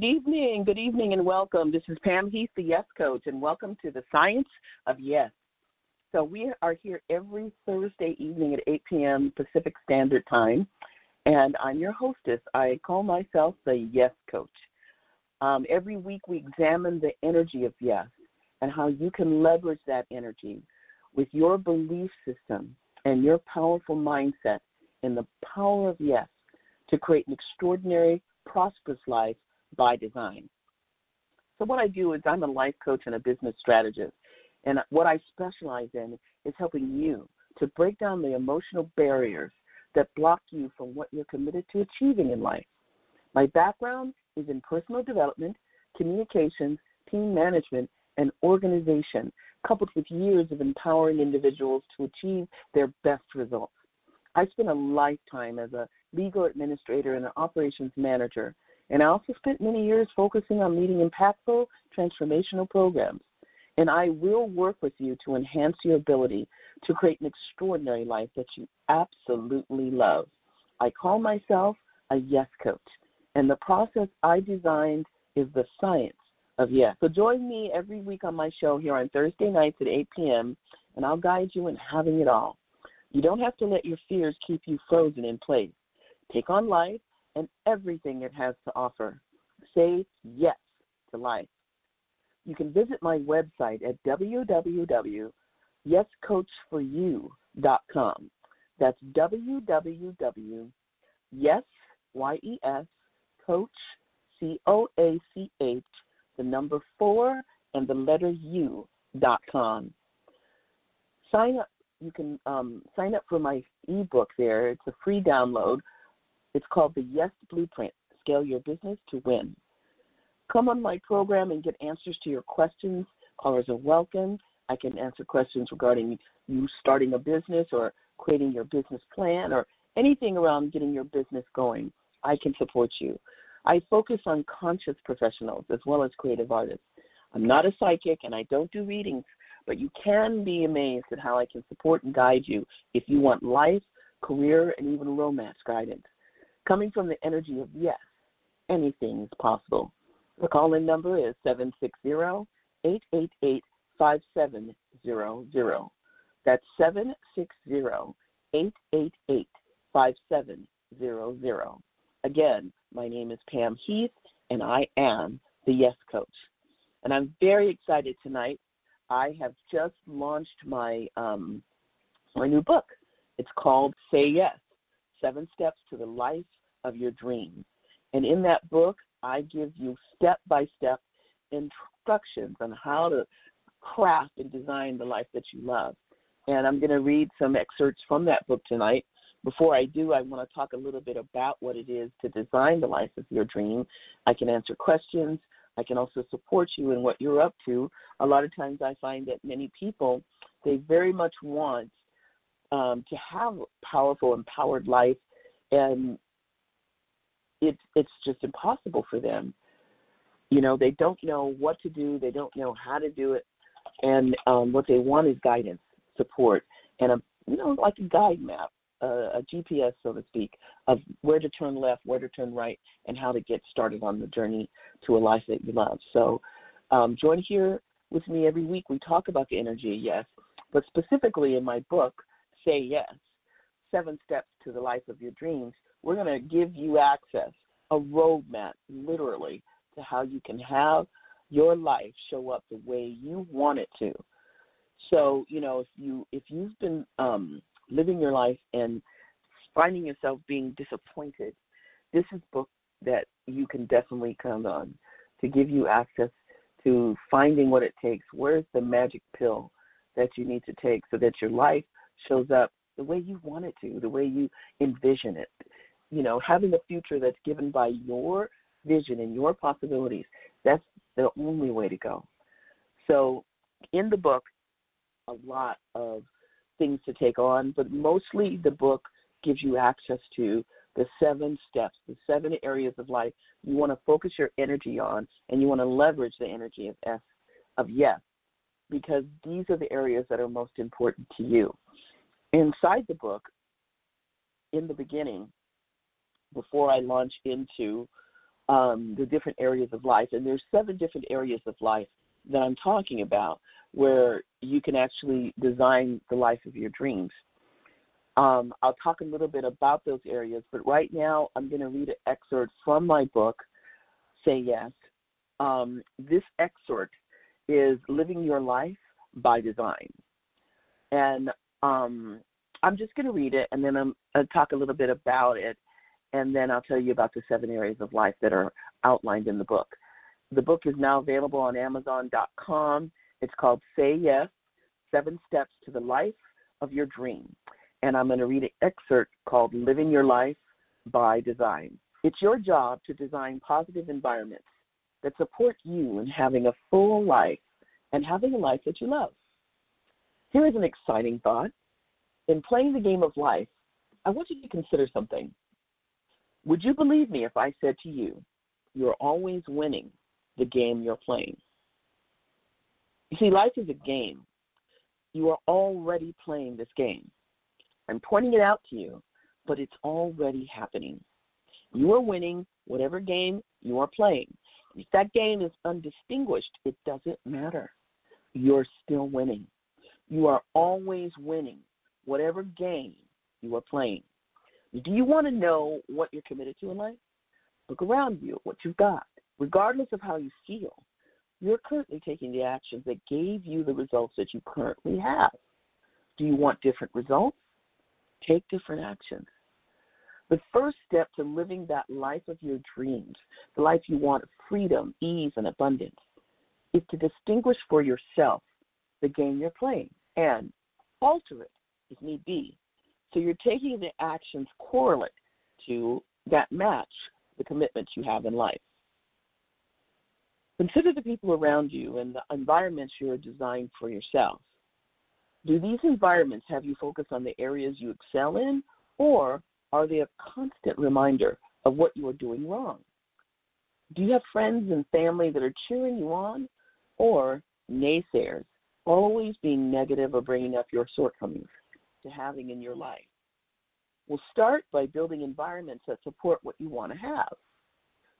Good evening, good evening, and welcome. This is Pam Heath, the Yes Coach, and welcome to the Science of Yes. So, we are here every Thursday evening at 8 p.m. Pacific Standard Time, and I'm your hostess. I call myself the Yes Coach. Um, every week, we examine the energy of yes and how you can leverage that energy with your belief system and your powerful mindset in the power of yes to create an extraordinary, prosperous life by design. So, what I do is I'm a life coach and a business strategist. And what I specialize in is helping you to break down the emotional barriers that block you from what you're committed to achieving in life. My background is in personal development, communications, team management, and organization, coupled with years of empowering individuals to achieve their best results. I spent a lifetime as a legal administrator and an operations manager, and I also spent many years focusing on leading impactful transformational programs. And I will work with you to enhance your ability to create an extraordinary life that you absolutely love. I call myself a yes coach, and the process I designed is the science of yes. So join me every week on my show here on Thursday nights at 8 p.m., and I'll guide you in having it all. You don't have to let your fears keep you frozen in place. Take on life and everything it has to offer. Say yes to life. You can visit my website at www.yescoachforyou.com. That's www.yes, Y-E-S, coach, C-O-A-C-H, the number four, and the letter U dot com. Sign up. You can um, sign up for my ebook there. It's a free download. It's called the Yes Blueprint Scale Your Business to Win. Come on my program and get answers to your questions. Callers are welcome. I can answer questions regarding you starting a business or creating your business plan or anything around getting your business going. I can support you. I focus on conscious professionals as well as creative artists. I'm not a psychic and I don't do readings, but you can be amazed at how I can support and guide you if you want life, career, and even romance guidance. Coming from the energy of yes, anything is possible. The call in number is 760 888 5700. That's 760 888 5700. Again, my name is Pam Heath, and I am the Yes Coach. And I'm very excited tonight. I have just launched my um, my new book. It's called Say Yes: Seven Steps to the Life of Your Dreams. And in that book, I give you step by step instructions on how to craft and design the life that you love. And I'm going to read some excerpts from that book tonight. Before I do, I want to talk a little bit about what it is to design the life of your dream. I can answer questions. I can also support you in what you're up to. A lot of times I find that many people, they very much want um, to have a powerful, empowered life, and it, it's just impossible for them. You know, they don't know what to do, they don't know how to do it, and um, what they want is guidance, support, and a you know like a guide map, uh, a GPS, so to speak, of where to turn left, where to turn right, and how to get started on the journey to a life that you love. So, um, join here with me every week. We talk about the energy yes, but specifically in my book, Say Yes seven steps to the life of your dreams, we're going to give you access, a roadmap, literally, to how you can have your life show up the way you want it to. So, you know, if you if you've been um, living your life and finding yourself being disappointed, this is book that you can definitely count on to give you access to finding what it takes. Where's the magic pill that you need to take so that your life shows up the way you want it to, the way you envision it. You know, having a future that's given by your vision and your possibilities, that's the only way to go. So, in the book, a lot of things to take on, but mostly the book gives you access to the seven steps, the seven areas of life you want to focus your energy on, and you want to leverage the energy of S of yes, because these are the areas that are most important to you. Inside the book, in the beginning, before I launch into um, the different areas of life, and there's seven different areas of life that I'm talking about where you can actually design the life of your dreams. Um, I'll talk a little bit about those areas, but right now I'm going to read an excerpt from my book, Say Yes. Um, this excerpt is Living Your Life by Design. And um, I'm just going to read it and then I'm going to talk a little bit about it, and then I'll tell you about the seven areas of life that are outlined in the book. The book is now available on Amazon.com. It's called Say Yes Seven Steps to the Life of Your Dream and I'm going to read an excerpt called Living Your Life by Design. It's your job to design positive environments that support you in having a full life and having a life that you love. Here is an exciting thought. In playing the game of life, I want you to consider something. Would you believe me if I said to you, you're always winning the game you're playing? You see, life is a game. You are already playing this game. I'm pointing it out to you, but it's already happening. You are winning whatever game you are playing. If that game is undistinguished, it doesn't matter. You're still winning. You are always winning whatever game you are playing. Do you want to know what you're committed to in life? Look around you, what you've got. Regardless of how you feel, you're currently taking the actions that gave you the results that you currently have. Do you want different results? Take different actions. The first step to living that life of your dreams, the life you want of freedom, ease, and abundance, is to distinguish for yourself the game you're playing and alter it if need be. So you're taking the actions correlate to that match the commitments you have in life. Consider the people around you and the environments you are designed for yourself. Do these environments have you focus on the areas you excel in, or are they a constant reminder of what you are doing wrong? Do you have friends and family that are cheering you on, or naysayers, always being negative or bringing up your shortcomings to having in your life? Well, start by building environments that support what you want to have.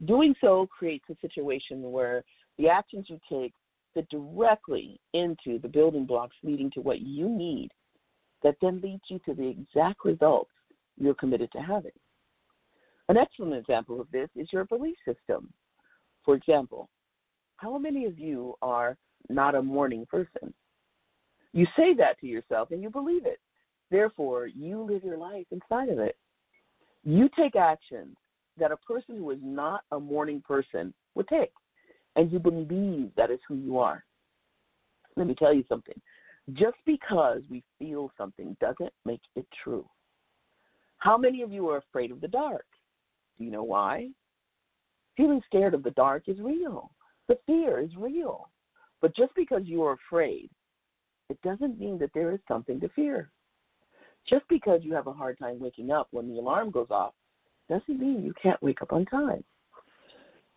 Doing so creates a situation where the actions you take fit directly into the building blocks leading to what you need that then leads you to the exact results you're committed to having. An excellent example of this is your belief system. For example, how many of you are not a morning person? You say that to yourself and you believe it. Therefore, you live your life inside of it. You take actions that a person who is not a morning person would take and you believe that is who you are. Let me tell you something. Just because we feel something doesn't make it true. How many of you are afraid of the dark? Do you know why? Feeling scared of the dark is real. The fear is real. But just because you are afraid, it doesn't mean that there is something to fear. Just because you have a hard time waking up when the alarm goes off doesn't mean you can't wake up on time.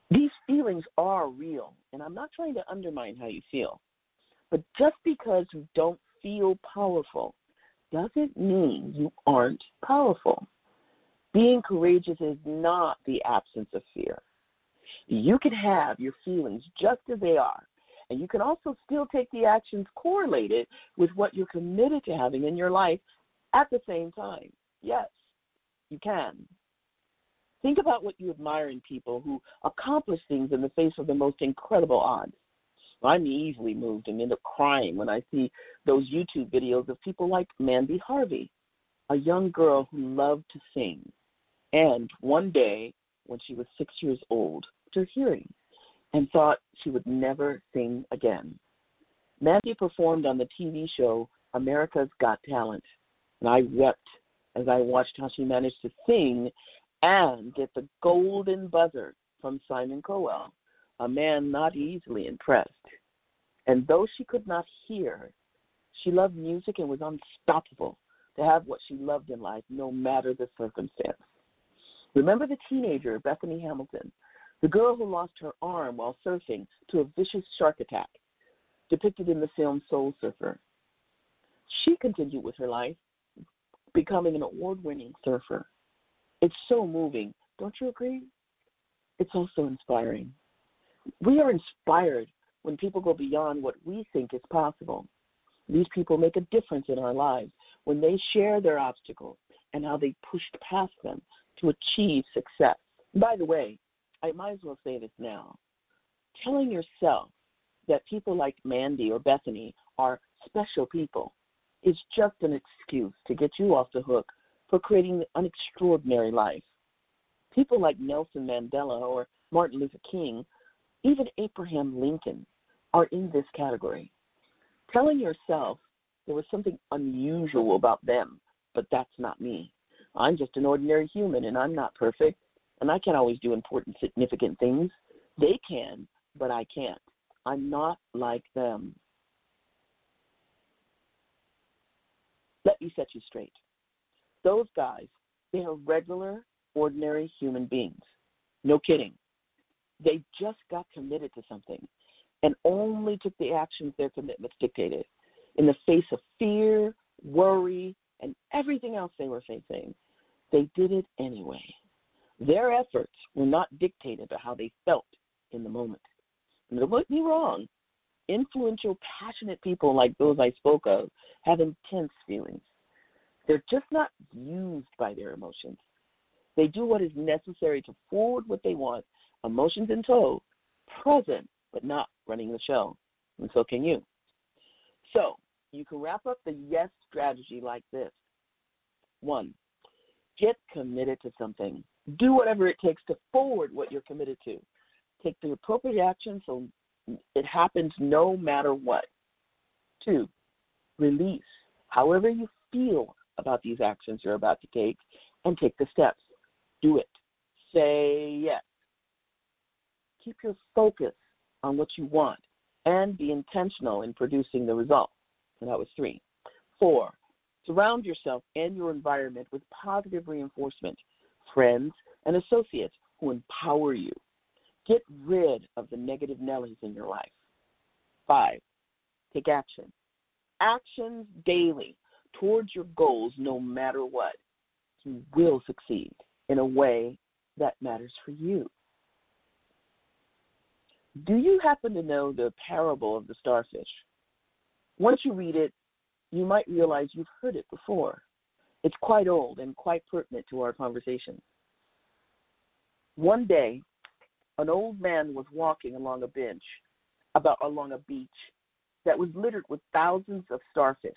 These feelings are real, and I'm not trying to undermine how you feel. But just because you don't feel powerful doesn't mean you aren't powerful. Being courageous is not the absence of fear. You can have your feelings just as they are, and you can also still take the actions correlated with what you're committed to having in your life at the same time. Yes, you can. Think about what you admire in people who accomplish things in the face of the most incredible odds. I'm easily moved and end up crying when I see those YouTube videos of people like Mandy Harvey, a young girl who loved to sing. And one day, when she was six years old, her hearing and thought she would never sing again. Mandy performed on the TV show America's Got Talent, and I wept as I watched how she managed to sing and get the golden buzzer from Simon Cowell, a man not easily impressed. And though she could not hear, she loved music and was unstoppable to have what she loved in life, no matter the circumstance. Remember the teenager, Bethany Hamilton, the girl who lost her arm while surfing to a vicious shark attack, depicted in the film Soul Surfer. She continued with her life, becoming an award winning surfer. It's so moving, don't you agree? It's also inspiring. We are inspired when people go beyond what we think is possible. These people make a difference in our lives when they share their obstacles and how they pushed past them to achieve success. By the way, I might as well say this now. Telling yourself that people like Mandy or Bethany are special people is just an excuse to get you off the hook for creating an extraordinary life. People like Nelson Mandela or Martin Luther King, even Abraham Lincoln, are in this category. Telling yourself there was something unusual about them, but that's not me. I'm just an ordinary human and I'm not perfect, and I can't always do important, significant things. They can, but I can't. I'm not like them. Let me set you straight. Those guys, they are regular, ordinary human beings. No kidding. They just got committed to something and only took the actions their commitments dictated in the face of fear, worry, and everything else they were facing. They did it anyway. Their efforts were not dictated by how they felt in the moment. And don't get me wrong, influential, passionate people like those I spoke of have intense feelings. They're just not used by their emotions. They do what is necessary to forward what they want, emotions in tow, present but not running the show. And so can you. So you can wrap up the yes strategy like this one, get committed to something. Do whatever it takes to forward what you're committed to. Take the appropriate action so it happens no matter what. Two, release however you feel about these actions you're about to take and take the steps. Do it. Say yes. Keep your focus on what you want and be intentional in producing the result. And that was three. Four, surround yourself and your environment with positive reinforcement, friends and associates who empower you. Get rid of the negative Nellies in your life. Five, take action. Actions daily towards your goals no matter what. You will succeed in a way that matters for you. Do you happen to know the parable of the starfish? Once you read it, you might realize you've heard it before. It's quite old and quite pertinent to our conversation. One day, an old man was walking along a bench, about along a beach that was littered with thousands of starfish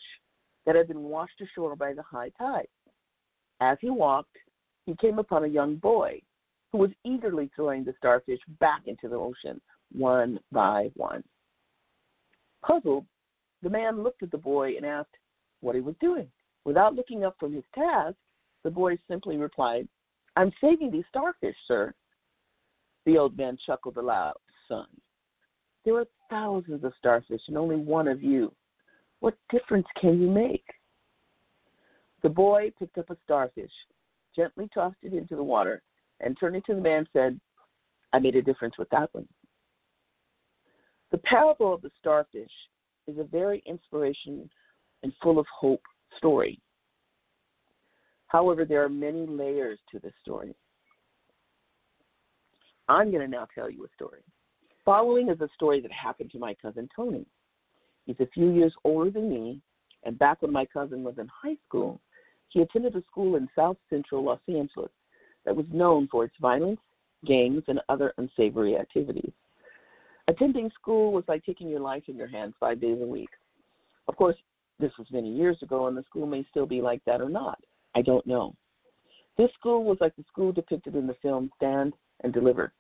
that had been washed ashore by the high tide. As he walked, he came upon a young boy who was eagerly throwing the starfish back into the ocean one by one. Puzzled, the man looked at the boy and asked what he was doing. Without looking up from his task, the boy simply replied, I'm saving these starfish, sir. The old man chuckled aloud, Son, there are thousands of starfish and only one of you. What difference can you make? The boy picked up a starfish, gently tossed it into the water, and turning to the man said, I made a difference with that one. The parable of the starfish is a very inspiration and full of hope story. However, there are many layers to this story. I'm going to now tell you a story. Following is a story that happened to my cousin Tony. He's a few years older than me, and back when my cousin was in high school, He attended a school in South Central Los Angeles that was known for its violence, gangs, and other unsavory activities. Attending school was like taking your life in your hands five days a week. Of course, this was many years ago, and the school may still be like that or not. I don't know. This school was like the school depicted in the film Stand and Deliver.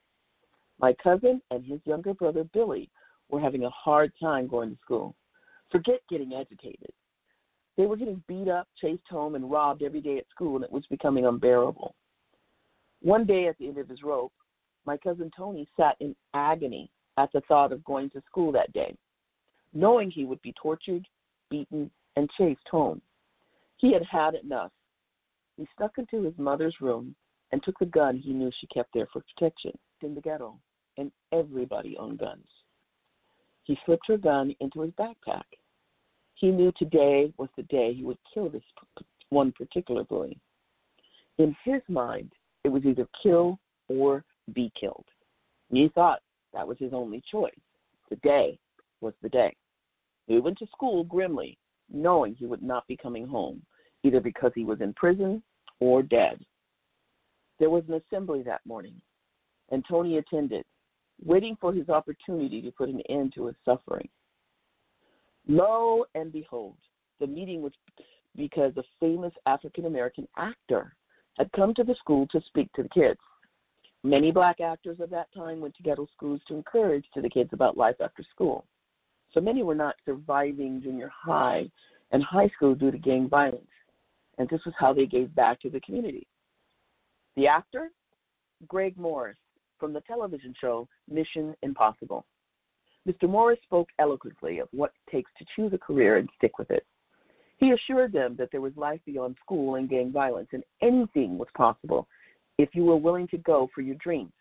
My cousin and his younger brother Billy were having a hard time going to school. Forget getting educated. They were getting beat up, chased home, and robbed every day at school, and it was becoming unbearable. One day at the end of his rope, my cousin Tony sat in agony at the thought of going to school that day, knowing he would be tortured, beaten, and chased home. He had had enough. He snuck into his mother's room and took the gun he knew she kept there for protection in the ghetto, and everybody owned guns. He slipped her gun into his backpack. He knew today was the day he would kill this one particular bully. In his mind, it was either kill or be killed. He thought that was his only choice. The day was the day. He went to school grimly, knowing he would not be coming home, either because he was in prison or dead. There was an assembly that morning, and Tony attended, waiting for his opportunity to put an end to his suffering. Lo and behold, the meeting was because a famous African American actor had come to the school to speak to the kids. Many black actors of that time went to ghetto schools to encourage to the kids about life after school. So many were not surviving junior high and high school due to gang violence. And this was how they gave back to the community. The actor, Greg Morris, from the television show Mission Impossible. Mr. Morris spoke eloquently of what it takes to choose a career and stick with it. He assured them that there was life beyond school and gang violence, and anything was possible if you were willing to go for your dreams.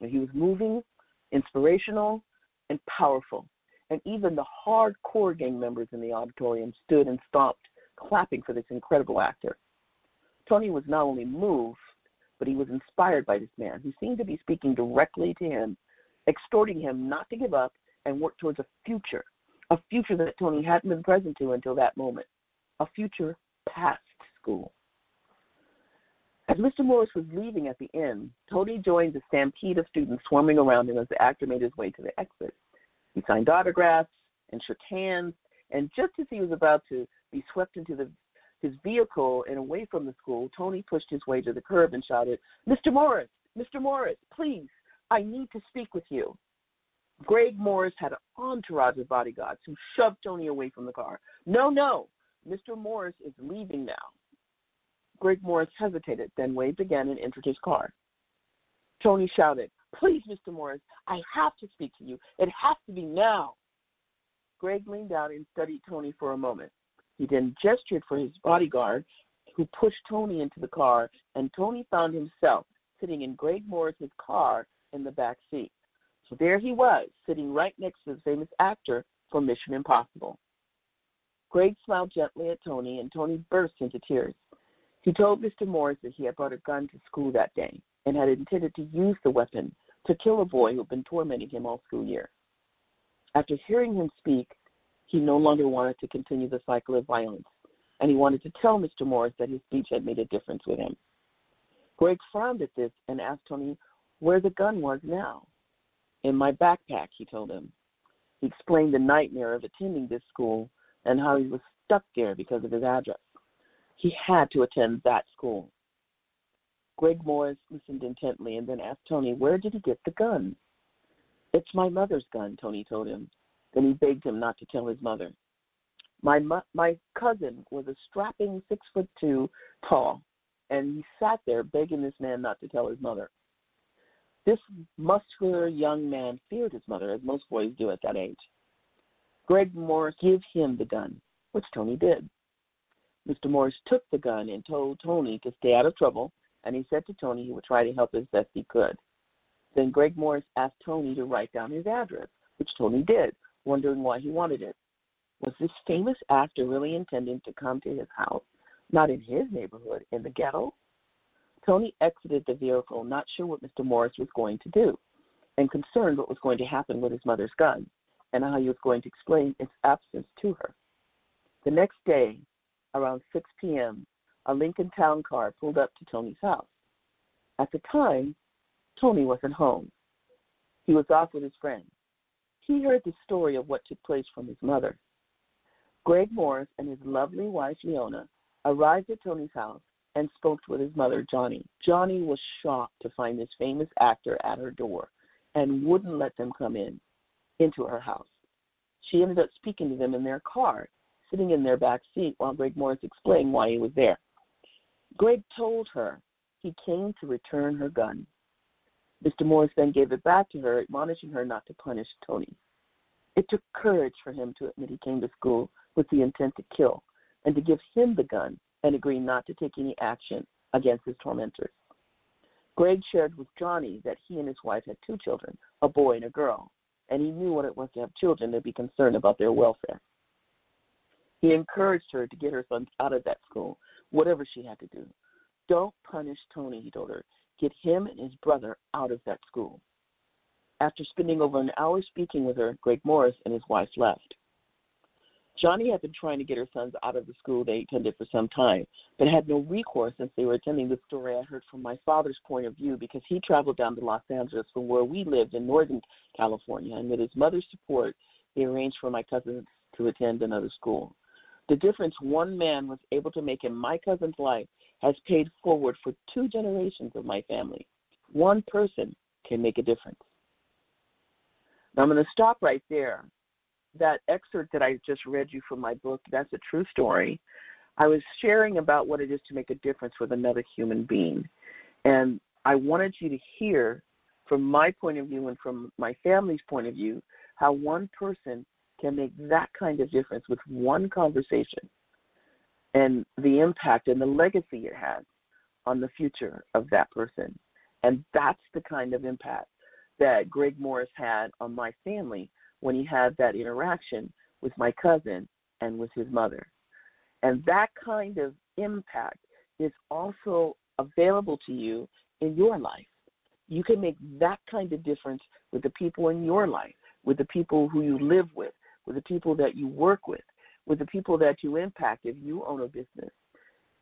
And he was moving, inspirational, and powerful. And even the hardcore gang members in the auditorium stood and stomped, clapping for this incredible actor. Tony was not only moved, but he was inspired by this man who seemed to be speaking directly to him, exhorting him not to give up and work towards a future, a future that Tony hadn't been present to until that moment, a future past school. As Mr. Morris was leaving at the end, Tony joined the stampede of students swarming around him as the actor made his way to the exit. He signed autographs and shook hands, and just as he was about to be swept into the, his vehicle and away from the school, Tony pushed his way to the curb and shouted, Mr. Morris, Mr. Morris, please, I need to speak with you. Greg Morris had an entourage of bodyguards who shoved Tony away from the car. No, no, Mr. Morris is leaving now. Greg Morris hesitated, then waved again and entered his car. Tony shouted, Please, Mr. Morris, I have to speak to you. It has to be now. Greg leaned out and studied Tony for a moment. He then gestured for his bodyguard, who pushed Tony into the car, and Tony found himself sitting in Greg Morris's car in the back seat. So there he was, sitting right next to the famous actor from Mission Impossible. Greg smiled gently at Tony, and Tony burst into tears. He told Mr. Morris that he had brought a gun to school that day and had intended to use the weapon to kill a boy who had been tormenting him all school year. After hearing him speak, he no longer wanted to continue the cycle of violence, and he wanted to tell Mr. Morris that his speech had made a difference with him. Greg frowned at this and asked Tony where the gun was now. In my backpack, he told him. He explained the nightmare of attending this school and how he was stuck there because of his address. He had to attend that school. Greg Morris listened intently and then asked Tony, Where did he get the gun? It's my mother's gun, Tony told him. Then he begged him not to tell his mother. My my cousin was a strapping six foot two tall, and he sat there begging this man not to tell his mother. This muscular young man feared his mother, as most boys do at that age. Greg Morris gave him the gun, which Tony did. Mr. Morris took the gun and told Tony to stay out of trouble, and he said to Tony he would try to help as best he could. Then Greg Morris asked Tony to write down his address, which Tony did, wondering why he wanted it. Was this famous actor really intending to come to his house, not in his neighborhood, in the ghetto? Tony exited the vehicle, not sure what Mr. Morris was going to do, and concerned what was going to happen with his mother's gun, and how he was going to explain its absence to her. The next day, around 6 p.m., a Lincoln Town car pulled up to Tony's house. At the time, Tony wasn't home. He was off with his friend. He heard the story of what took place from his mother. Greg Morris and his lovely wife, Leona, arrived at Tony's house and spoke with his mother, Johnny. Johnny was shocked to find this famous actor at her door and wouldn't let them come in into her house. She ended up speaking to them in their car, sitting in their back seat while Greg Morris explained why he was there. Greg told her he came to return her gun. Mr. Morris then gave it back to her, admonishing her not to punish Tony. It took courage for him to admit he came to school with the intent to kill and to give him the gun and agree not to take any action against his tormentors. Greg shared with Johnny that he and his wife had two children, a boy and a girl, and he knew what it was to have children and be concerned about their welfare. He encouraged her to get her son out of that school, whatever she had to do. Don't punish Tony, he told her. Get him and his brother out of that school. After spending over an hour speaking with her, Greg Morris and his wife left. Johnny had been trying to get her sons out of the school they attended for some time, but had no recourse since they were attending the story I heard from my father's point of view because he traveled down to Los Angeles from where we lived in Northern California, and with his mother's support, they arranged for my cousins to attend another school. The difference one man was able to make in my cousin's life has paid forward for two generations of my family. One person can make a difference. Now I'm going to stop right there. That excerpt that I just read you from my book, that's a true story. I was sharing about what it is to make a difference with another human being. And I wanted you to hear from my point of view and from my family's point of view how one person can make that kind of difference with one conversation and the impact and the legacy it has on the future of that person. And that's the kind of impact that Greg Morris had on my family when he had that interaction with my cousin and with his mother. And that kind of impact is also available to you in your life. You can make that kind of difference with the people in your life, with the people who you live with, with the people that you work with, with the people that you impact if you own a business.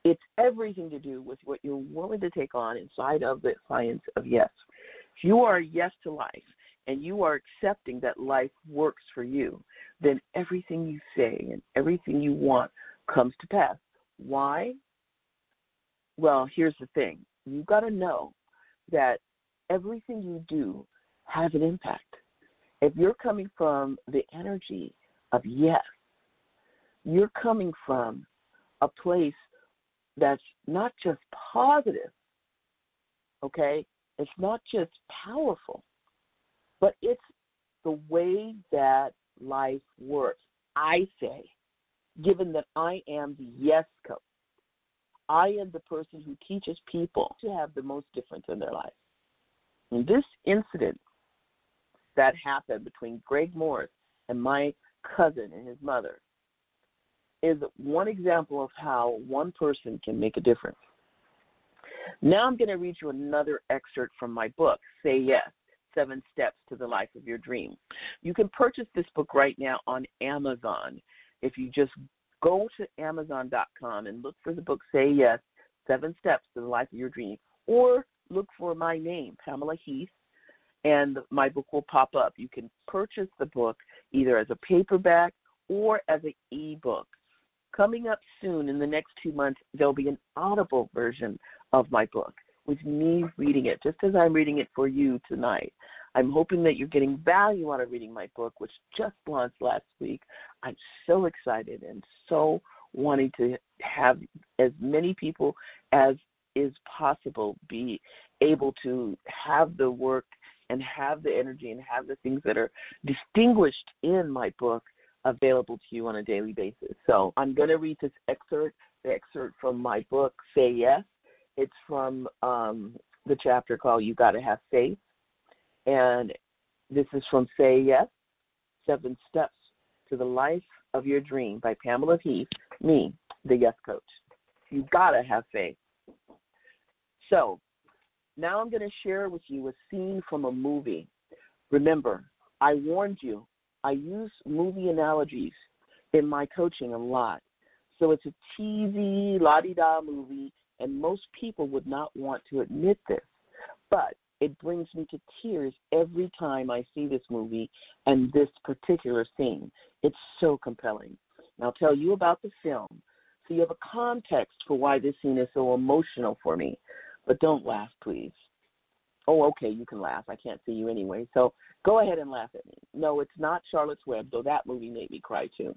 It's everything to do with what you're willing to take on inside of the science of yes. If you are yes to life and you are accepting that life works for you, then everything you say and everything you want comes to pass. Why? Well, here's the thing you've got to know that everything you do has an impact. If you're coming from the energy of yes, you're coming from a place that's not just positive, okay? It's not just powerful, but it's the way that life works. I say, given that I am the yes coach, I am the person who teaches people to have the most difference in their life. And this incident that happened between Greg Morris and my cousin and his mother is one example of how one person can make a difference. Now I'm going to read you another excerpt from my book, Say Yes Seven Steps to the Life of Your Dream. You can purchase this book right now on Amazon. If you just go to Amazon.com and look for the book, Say Yes Seven Steps to the Life of Your Dream, or look for my name, Pamela Heath, and my book will pop up. You can purchase the book either as a paperback or as an e-book. Coming up soon in the next two months, there'll be an audible version of my book with me reading it, just as I'm reading it for you tonight. I'm hoping that you're getting value out of reading my book, which just launched last week. I'm so excited and so wanting to have as many people as is possible be able to have the work and have the energy and have the things that are distinguished in my book available to you on a daily basis. So I'm going to read this excerpt, the excerpt from my book, Say Yes. It's from um, the chapter called You Gotta Have Faith. And this is from Say Yes Seven Steps to the Life of Your Dream by Pamela Heath, me, the Yes Coach. You gotta have faith. So now I'm going to share with you a scene from a movie. Remember, I warned you I use movie analogies in my coaching a lot. So it's a cheesy, la di da movie, and most people would not want to admit this. But it brings me to tears every time I see this movie and this particular scene. It's so compelling. And I'll tell you about the film so you have a context for why this scene is so emotional for me. But don't laugh, please. Oh, okay, you can laugh. I can't see you anyway. So go ahead and laugh at me. No, it's not Charlotte's Web, though that movie made me cry too.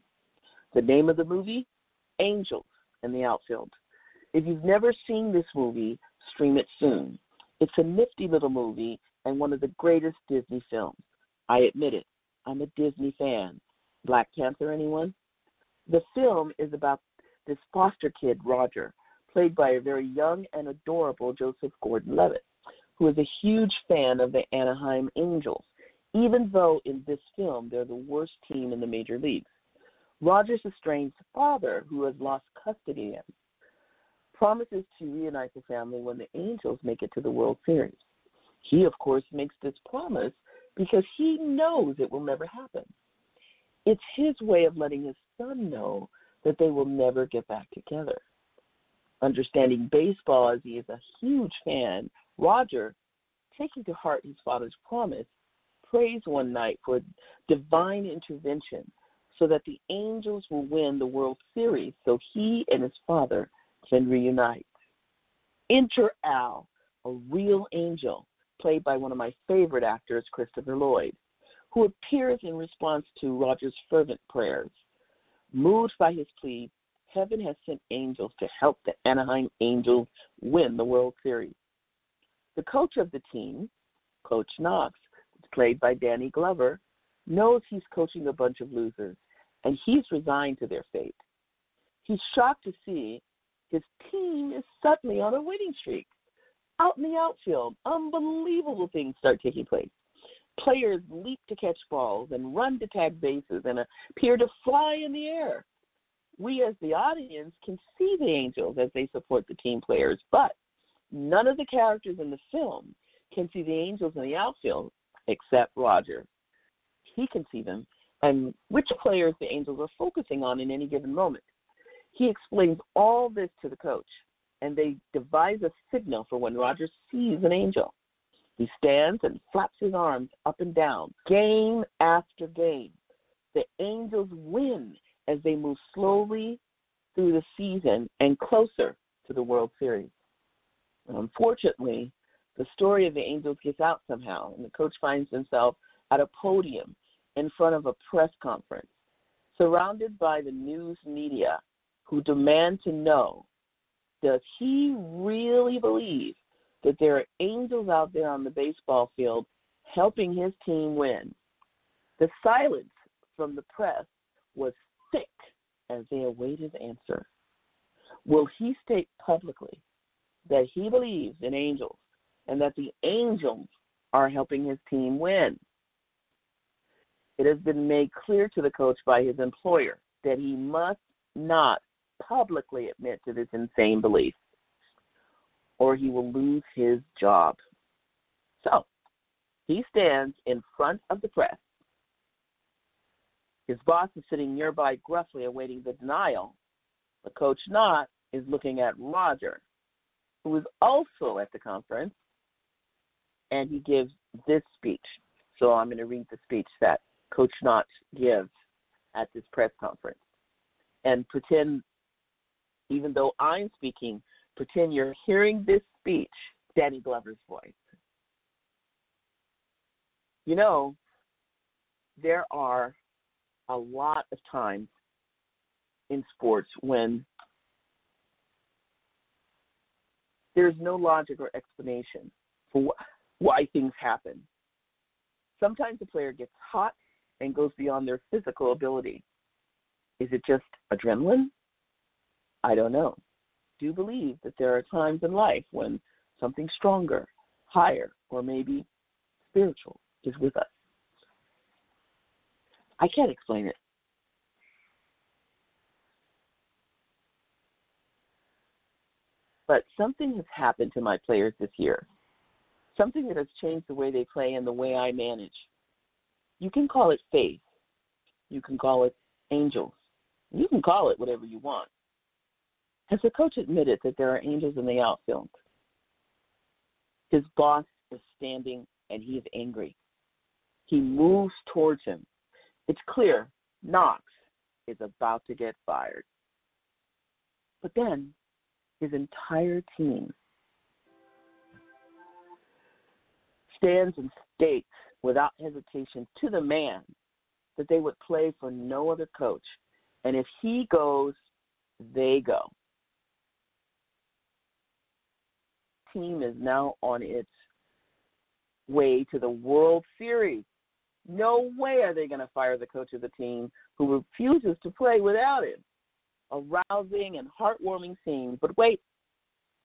The name of the movie? Angels in the Outfield. If you've never seen this movie, stream it soon. It's a nifty little movie and one of the greatest Disney films. I admit it. I'm a Disney fan. Black Panther, anyone? The film is about this foster kid, Roger, played by a very young and adorable Joseph Gordon Levitt, who is a huge fan of the Anaheim Angels, even though in this film they're the worst team in the major leagues. Roger's estranged father, who has lost custody of him, promises to reunite the family when the Angels make it to the World Series. He, of course, makes this promise because he knows it will never happen. It's his way of letting his son know that they will never get back together. Understanding baseball as he is a huge fan, Roger, taking to heart his father's promise, prays one night for divine intervention so that the Angels will win the World Series so he and his father can reunite. Enter Al, a real angel, played by one of my favorite actors, Christopher Lloyd, who appears in response to Roger's fervent prayers. Moved by his plea, heaven has sent angels to help the Anaheim Angels win the World Series. The coach of the team, Coach Knox, played by Danny Glover, knows he's coaching a bunch of losers, and he's resigned to their fate. He's shocked to see his team is suddenly on a winning streak. Out in the outfield, unbelievable things start taking place. Players leap to catch balls and run to tag bases and appear to fly in the air. We, as the audience, can see the angels as they support the team players, but none of the characters in the film can see the angels in the outfield except Roger. He can see them and which players the angels are focusing on in any given moment. He explains all this to the coach, and they devise a signal for when Roger sees an angel. He stands and flaps his arms up and down, game after game. The Angels win as they move slowly through the season and closer to the World Series. Unfortunately, the story of the Angels gets out somehow, and the coach finds himself at a podium in front of a press conference, surrounded by the news media who demand to know does he really believe that there are angels out there on the baseball field helping his team win? The silence from the press was thick as they awaited answer. Will he state publicly that he believes in angels and that the angels are helping his team win? It has been made clear to the coach by his employer that he must Knox publicly admit to this insane belief, or he will lose his job. So, he stands in front of the press. His boss is sitting nearby, gruffly awaiting the denial. The Coach not is looking at Roger, who is also at the conference, and he gives this speech. So I'm going to read the speech that Coach Knox gives at this press conference and pretend even though I'm speaking, pretend you're hearing this speech, Danny Glover's voice. You know, there are a lot of times in sports when there's no logic or explanation for wh- why things happen. Sometimes a player gets hot and goes beyond their physical ability. Is it just adrenaline? I don't know. Do you believe that there are times in life when something stronger, higher, or maybe spiritual is with us. I can't explain it. But something has happened to my players this year. Something that has changed the way they play and the way I manage. You can call it faith. You can call it angels. You can call it whatever you want. Has the coach admitted that there are angels in the outfield? His boss is standing and he is angry. He moves towards him. It's clear Knox is about to get fired. But then his entire team stands and states without hesitation to the man that they would play for no other coach. And if he goes, they go. Team is now on its way to the World Series. No way are they going to fire the coach of the team who refuses to play without him. A rousing and heartwarming scene. But wait,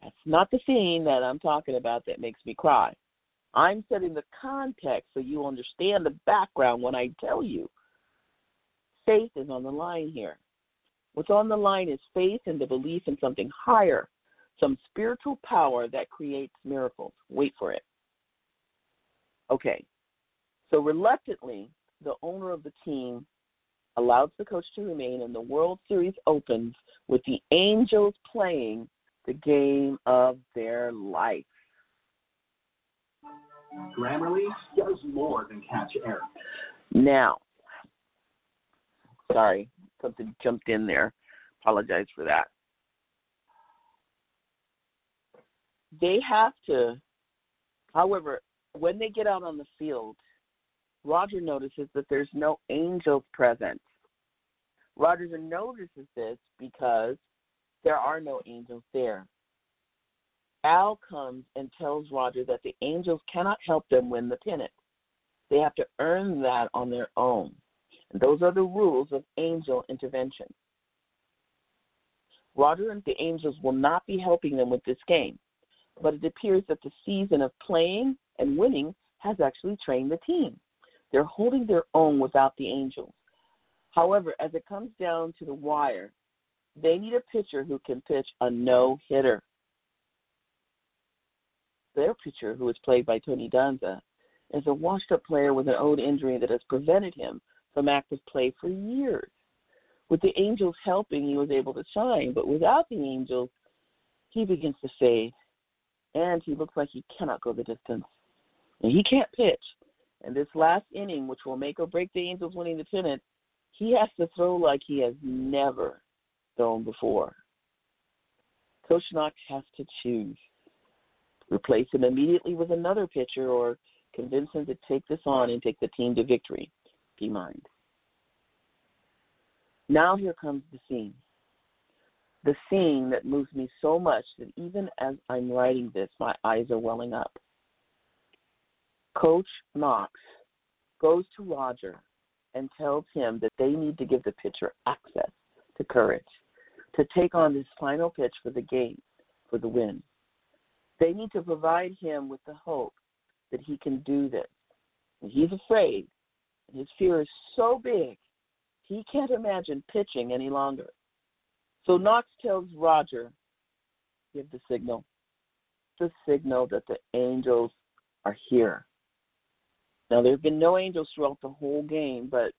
that's not the scene that I'm talking about that makes me cry. I'm setting the context so you understand the background when I tell you. Faith is on the line here. What's on the line is faith and the belief in something higher, some spiritual power that creates miracles. Wait for it. Okay, so reluctantly, the owner of the team allows the coach to remain, and the World Series opens with the Angels playing the game of their life. Grammarly does more than catch error. Now, sorry, something jumped in there. Apologize for that. They have to, however, when they get out on the field, Roger notices that there's no angels present. Roger notices this because there are no angels there. Al comes and tells Roger that the angels cannot help them win the pennant. They have to earn that on their own. And those are the rules of angel intervention. Roger and the angels will not be helping them with this game, but it appears that the season of playing and winning has actually trained the team. They're holding their own without the angels. However, as it comes down to the wire, they need a pitcher who can pitch a no hitter. Their pitcher, who is played by Tony Danza, is a washed up player with an old injury that has prevented him from active play for years. With the Angels helping, he was able to shine, but without the Angels, he begins to fade, and he looks like he cannot go the distance. And he can't pitch. And this last inning, which will make or break the Angels winning the pennant, he has to throw like he has never thrown before. Coach Knox has to choose. Replace him immediately with another pitcher or convince him to take this on and take the team to victory. Be mind. Now here comes the scene. The scene that moves me so much that even as I'm writing this, my eyes are welling up. Coach Knox goes to Roger and tells him that they need to give the pitcher access to courage to take on this final pitch for the game for the win. They need to provide him with the hope that he can do this. And he's afraid. And his fear is so big, he can't imagine pitching any longer. So Knox tells Roger, give the signal. The signal that the angels are here. Now, there have been no angels throughout the whole game, but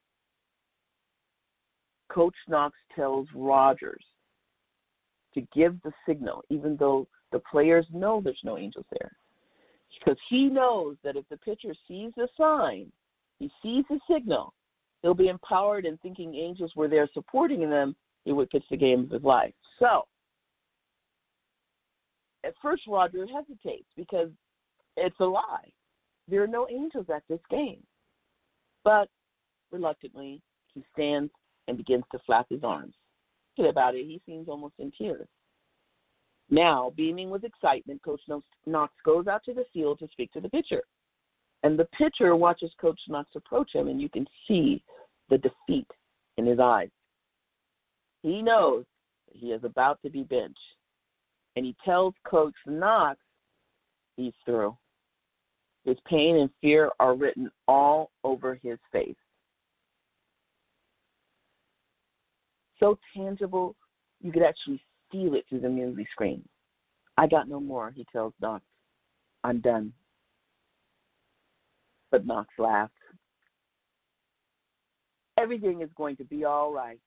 Coach Knox tells Rogers to give the signal, even though the players know there's no angels there. Because he knows that if the pitcher sees the sign, he sees the signal, he'll be empowered and thinking angels were there supporting them, he would pitch the game of his life. So, at first, Roger hesitates because it's a lie. There are no angels at this game. But reluctantly, he stands and begins to flap his arms. Forget about it. He seems almost in tears. Now, beaming with excitement, Coach Knox goes out to the field to speak to the pitcher. And the pitcher watches Coach Knox approach him, and you can see the defeat in his eyes. He knows he is about to be benched. And he tells Coach Knox he's through. His pain and fear are written all over his face. So tangible, you could actually feel it through the movie screen. I got no more, he tells Knox. I'm done. But Knox laughs. Everything is going to be all right.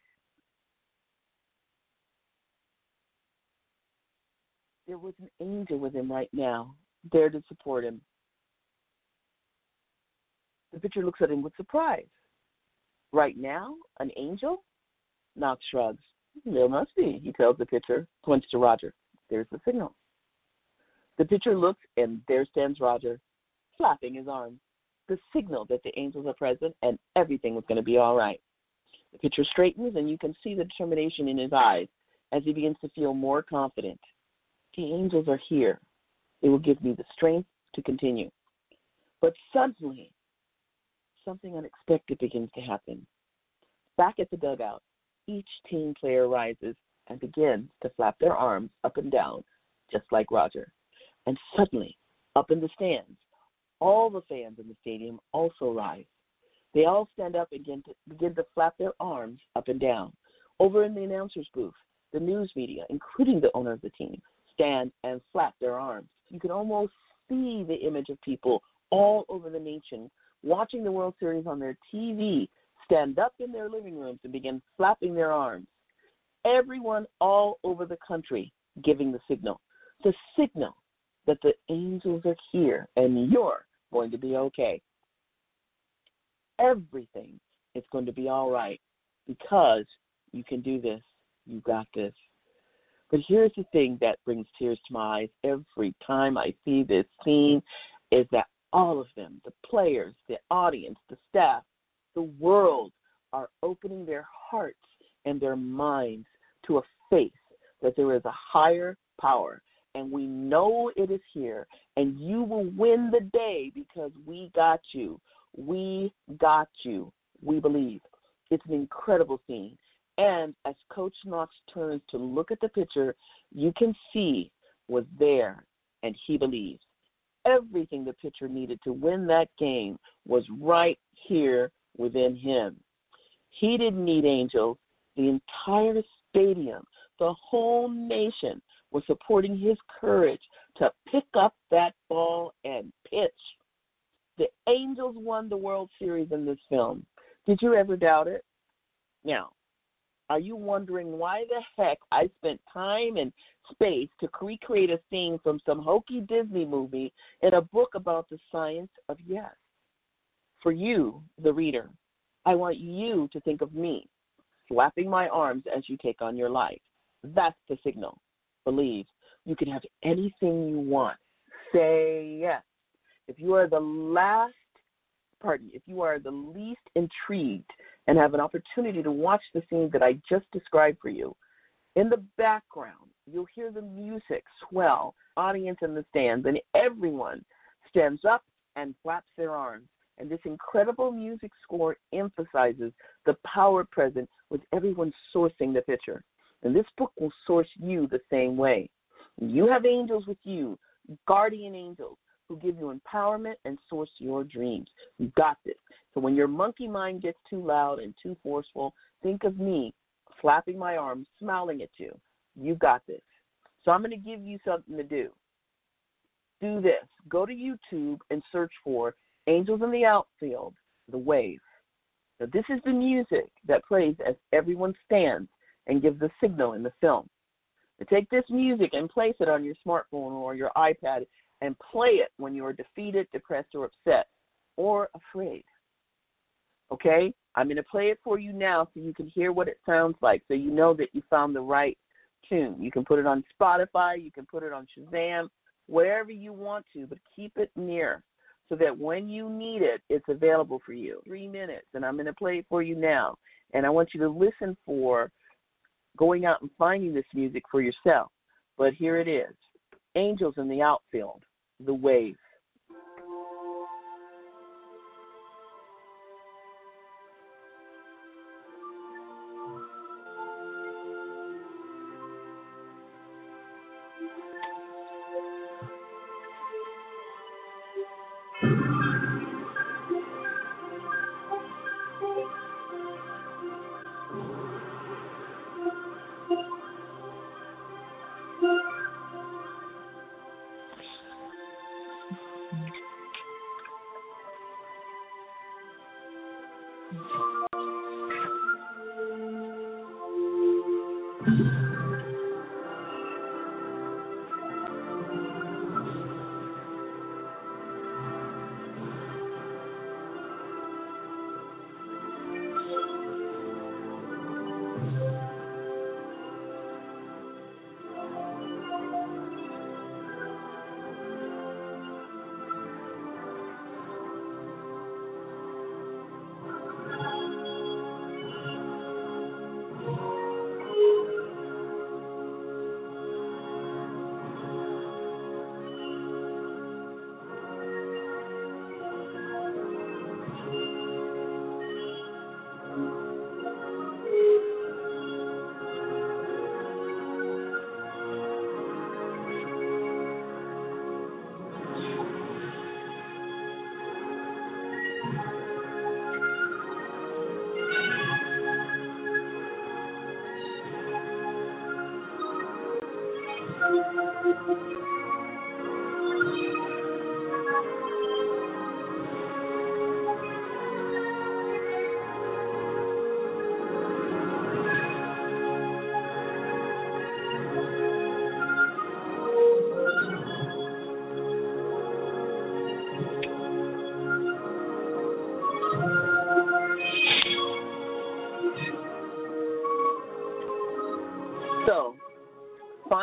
there was an angel with him right now, there to support him. The pitcher looks at him with surprise. Right now, an angel? Knox shrugs. There must be, he tells the pitcher, points to Roger. There's the signal. The pitcher looks, and there stands Roger, flapping his arms. The signal that the angels are present and everything was going to be all right. The pitcher straightens, and you can see the determination in his eyes as he begins to feel more confident. The angels are here. They will give me the strength to continue. But suddenly, something unexpected begins to happen. Back at the dugout, each team player rises and begins to flap their arms up and down, just like Roger. And suddenly, up in the stands, all the fans in the stadium also rise. They all stand up and begin to, begin to flap their arms up and down. Over in the announcer's booth, the news media, including the owner of the team, stand and flap their arms. You can almost see the image of people all over the nation watching the World Series on their TV stand up in their living rooms and begin flapping their arms. Everyone all over the country giving the signal. The signal that the angels are here and you're going to be okay. Everything is going to be all right because you can do this. You got this. But here's the thing that brings tears to my eyes every time I see this scene is that all of them, the players, the audience, the staff, the world, are opening their hearts and their minds to a faith that there is a higher power. And we know it is here. And you will win the day because we got you. We got you. We believe. It's an incredible scene. And as Coach Knox turns to look at the picture, you can see was there and he believes. Everything the pitcher needed to win that game was right here within him. He didn't need angels. The entire stadium, the whole nation was supporting his courage to pick up that ball and pitch. The Angels won the World Series in this film. Did you ever doubt it? Now, are you wondering why the heck I spent time and space to recreate a scene from some hokey Disney movie in a book about the science of yes? For you, the reader, I want you to think of me flapping my arms as you take on your life. That's the signal. Believe. You can have anything you want. Say yes. If you are the last, pardon, if you are the least intrigued and have an opportunity to watch the scene that I just described for you, in the background, you'll hear the music swell, audience in the stands, and everyone stands up and flaps their arms. And this incredible music score emphasizes the power present with everyone sourcing the picture. And this book will source you the same way. You have angels with you, guardian angels, who give you empowerment and source your dreams. You got this. So when your monkey mind gets too loud and too forceful, think of me flapping my arms, smiling at you. You got this. So I'm going to give you something to do. Do this. Go to YouTube and search for Angels in the Outfield, The Wave. Now, this is the music that plays as everyone stands and gives the signal in the film. Take this music and place it on your smartphone or your iPad and play it when you are defeated, depressed, or upset, or afraid. Okay? I'm going to play it for you now so you can hear what it sounds like, so you know that you found the right tune. You can put it on Spotify, you can put it on Shazam, wherever you want to, but keep it near so that when you need it, it's available for you. Three minutes, and I'm going to play it for you now. And I want you to listen for going out and finding this music for yourself. But here it is Angels in the Outfield, The Wave. Thank you.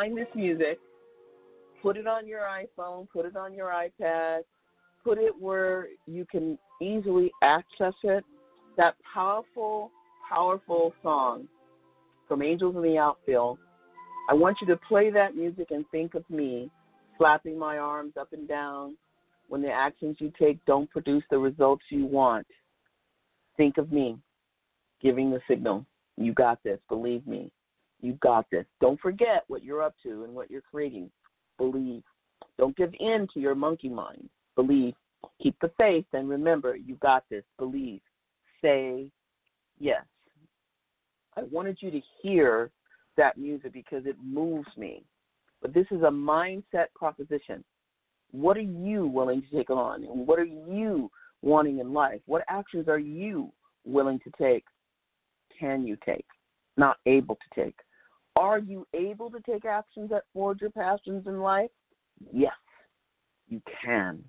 Find this music, put it on your iPhone, put it on your iPad, put it where you can easily access it. That powerful, powerful song from Angels in the Outfield. I want you to play that music and think of me flapping my arms up and down when the actions you take don't produce the results you want. Think of me giving the signal. You got this. Believe me. You got this. Don't forget what you're up to and what you're creating. Believe. Don't give in to your monkey mind. Believe. Keep the faith and remember, you got this. Believe. Say yes. I wanted you to hear that music because it moves me. But this is a mindset proposition. What are you willing to take on? And what are you wanting in life? What actions are you willing to take? Can you take? Not able to take. Are you able to take actions that forge your passions in life? Yes, you can.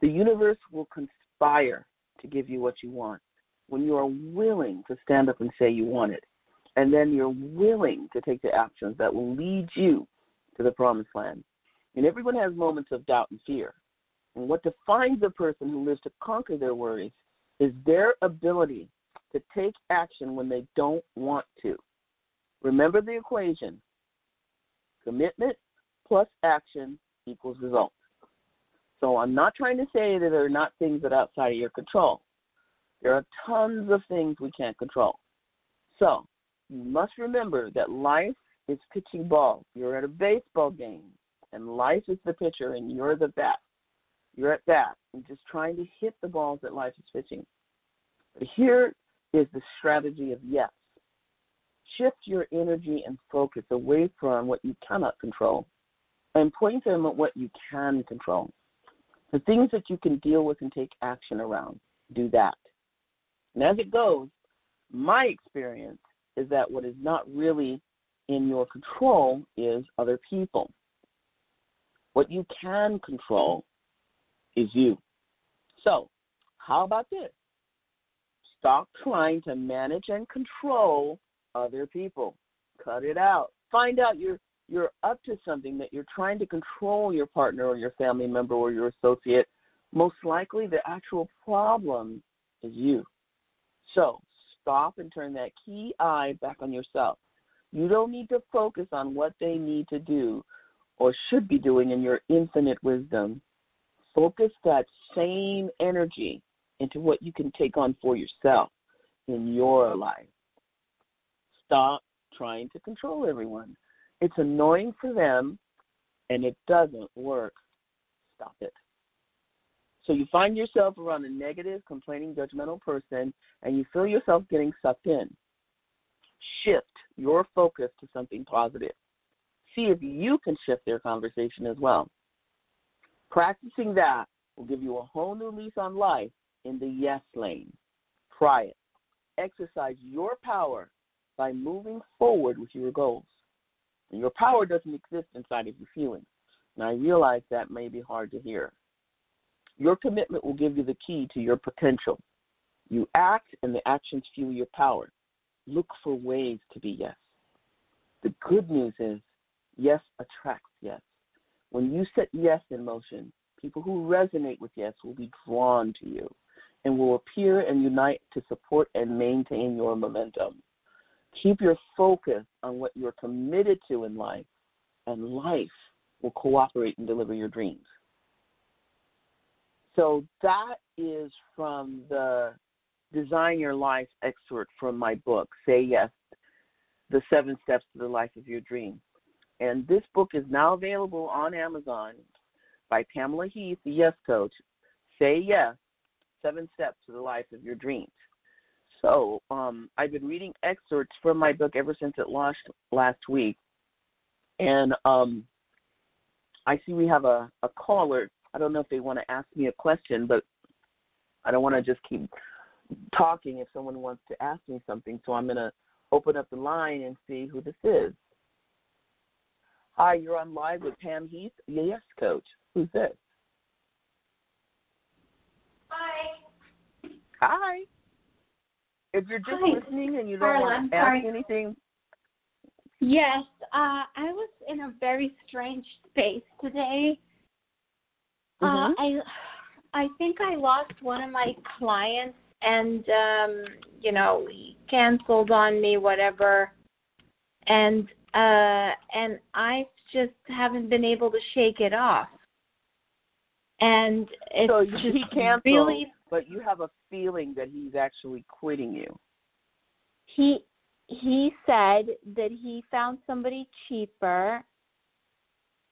The universe will conspire to give you what you want when you are willing to stand up and say you want it. And then you're willing to take the actions that will lead you to the promised land. And everyone has moments of doubt and fear. And what defines a person who lives to conquer their worries is their ability to take action when they don't want to. Remember the equation commitment plus action equals results. So I'm not trying to say that there are not things that are outside of your control. There are tons of things we can't control. So you must remember that life is pitching balls. You're at a baseball game, and life is the pitcher, and you're the bat. You're at bat and just trying to hit the balls that life is pitching. But here is the strategy of yes. Shift your energy and focus away from what you cannot control and point them at what you can control. The things that you can deal with and take action around, do that. And as it goes, my experience is that what is not really in your control is other people. What you can control is you. So, how about this? Stop trying to manage and control other people. Cut it out. Find out you're you're up to something that you're trying to control your partner or your family member or your associate. Most likely the actual problem is you. So stop and turn that key eye back on yourself. You don't need to focus on what they need to do or should be doing in your infinite wisdom. Focus that same energy into what you can take on for yourself in your life. Stop trying to control everyone. It's annoying for them and it doesn't work. Stop it. So you find yourself around a negative, complaining, judgmental person and you feel yourself getting sucked in. Shift your focus to something positive. See if you can shift their conversation as well. Practicing that will give you a whole new lease on life in the yes lane. Try it. Exercise your power by moving forward with your goals. And your power doesn't exist inside of your feelings. And I realize that may be hard to hear. Your commitment will give you the key to your potential. You act, and the actions fuel your power. Look for ways to be yes. The good news is, yes attracts yes. When you set yes in motion, people who resonate with yes will be drawn to you and will appear and unite to support and maintain your momentum. Keep your focus on what you're committed to in life, and life will cooperate and deliver your dreams. So that is from the Design Your Life excerpt from my book, Say Yes The Seven Steps to the Life of Your Dream. And this book is now available on Amazon by Pamela Heath, the Yes Coach. Say Yes Seven Steps to the Life of Your Dreams. So um, I've been reading excerpts from my book ever since it launched last week, and um, I see we have a, a caller. I don't know if they want to ask me a question, but I don't want to just keep talking if someone wants to ask me something. So I'm going to open up the line and see who this is. Hi, you're on live with Pam Heath. Yes, coach. Who's this? Hi. Hi. If you're just Hi. listening and you don't Carla, want I'm to ask sorry. anything, Yes, uh, I was in a very strange space today. Mhm. Uh, I, I think I lost one of my clients, and um, you know, he canceled on me, whatever. And uh, and I just haven't been able to shake it off. And it's so just canceled, really but you have a feeling that he's actually quitting you. he he said that he found somebody cheaper